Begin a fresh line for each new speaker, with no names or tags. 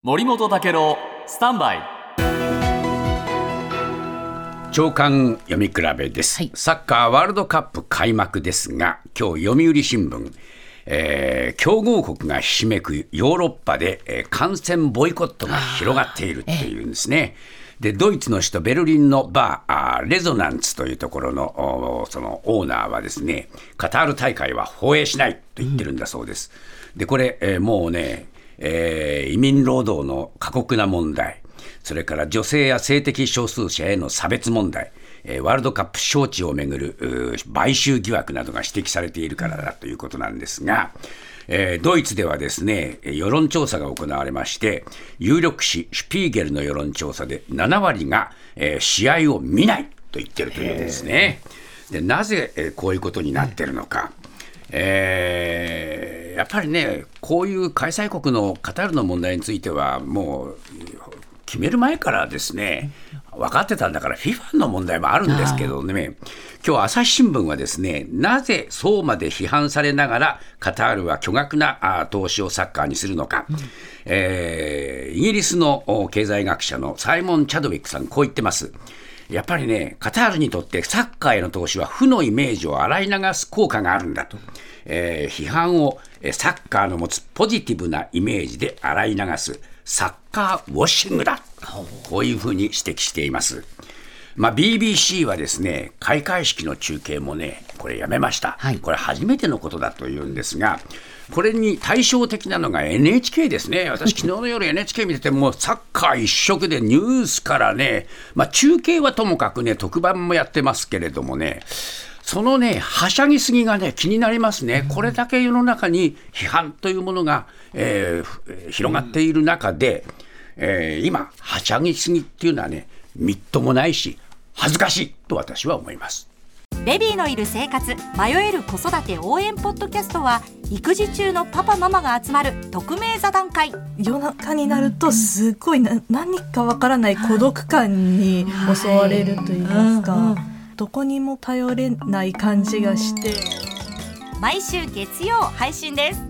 森本武郎スタンバイ
長官読み比べです、
はい
サッカーワールドカップ開幕ですが今日読売新聞、えー強豪国がひしめくヨーロッパで、えー感染ボイコットが広がっているっていうんですね。でドイツの首都ベルリンのバーあーレゾナンツというところのおそのオーナーはですねカタール大会は放映しないと言ってるんだそうです。でこれ、えーもうね、えー移民労働の過酷な問題それから女性や性的少数者への差別問題、えーワールドカップ招致をめぐる買収疑惑などが指摘されているからだということなんですが、えードイツではですね世論調査が行われまして有力紙シュピーゲルの世論調査で7割が、えー試合を見ないと言ってるというんですね。でなぜ、えーこういうことになってるのか。えーっぱりね、こういう開催国のカタールの問題については、もう決める前からですね、分かってたんだから、FIFA の問題もあるんですけどね、今日朝日新聞はですね、なぜそうまで批判されながら、カタールは巨額なあ投資をサッカーにするのか、えーイギリスのお経済学者のサイモン・チャドウィックさん、こう言ってます。やっぱりね、カタールにとってサッカーへの投資は負のイメージを洗い流す効果があるんだと。えー批判をえーサッカーの持つポジティブなイメージで洗い流すサッカーウォッシングだ。こういうふうに指摘しています。まあ、BBC はですね、開会式の中継もね、これやめました。
はい
これ初めてのことだというんですが、これに対照的なのが NHK ですね。私、昨日の夜 NHK 見てても、サッカー一色でニュースからね、まあ、中継はともかくね、特番もやってますけれどもね、そのね、はしゃぎすぎがね、気になりますね。これだけ世の中に批判というものが、えー広がっている中で、えー今、はしゃぎすぎっていうのはね、みっともないし、恥ずかしいと私は思います。
ベビーのいる生活迷える子育て応援ポッドキャストは育児中のパパママが集まる匿名座談会
夜中になるとすごいな何かわからない孤独感に襲われると言いますか、どこにも頼れない感じがして。
毎週月曜配信です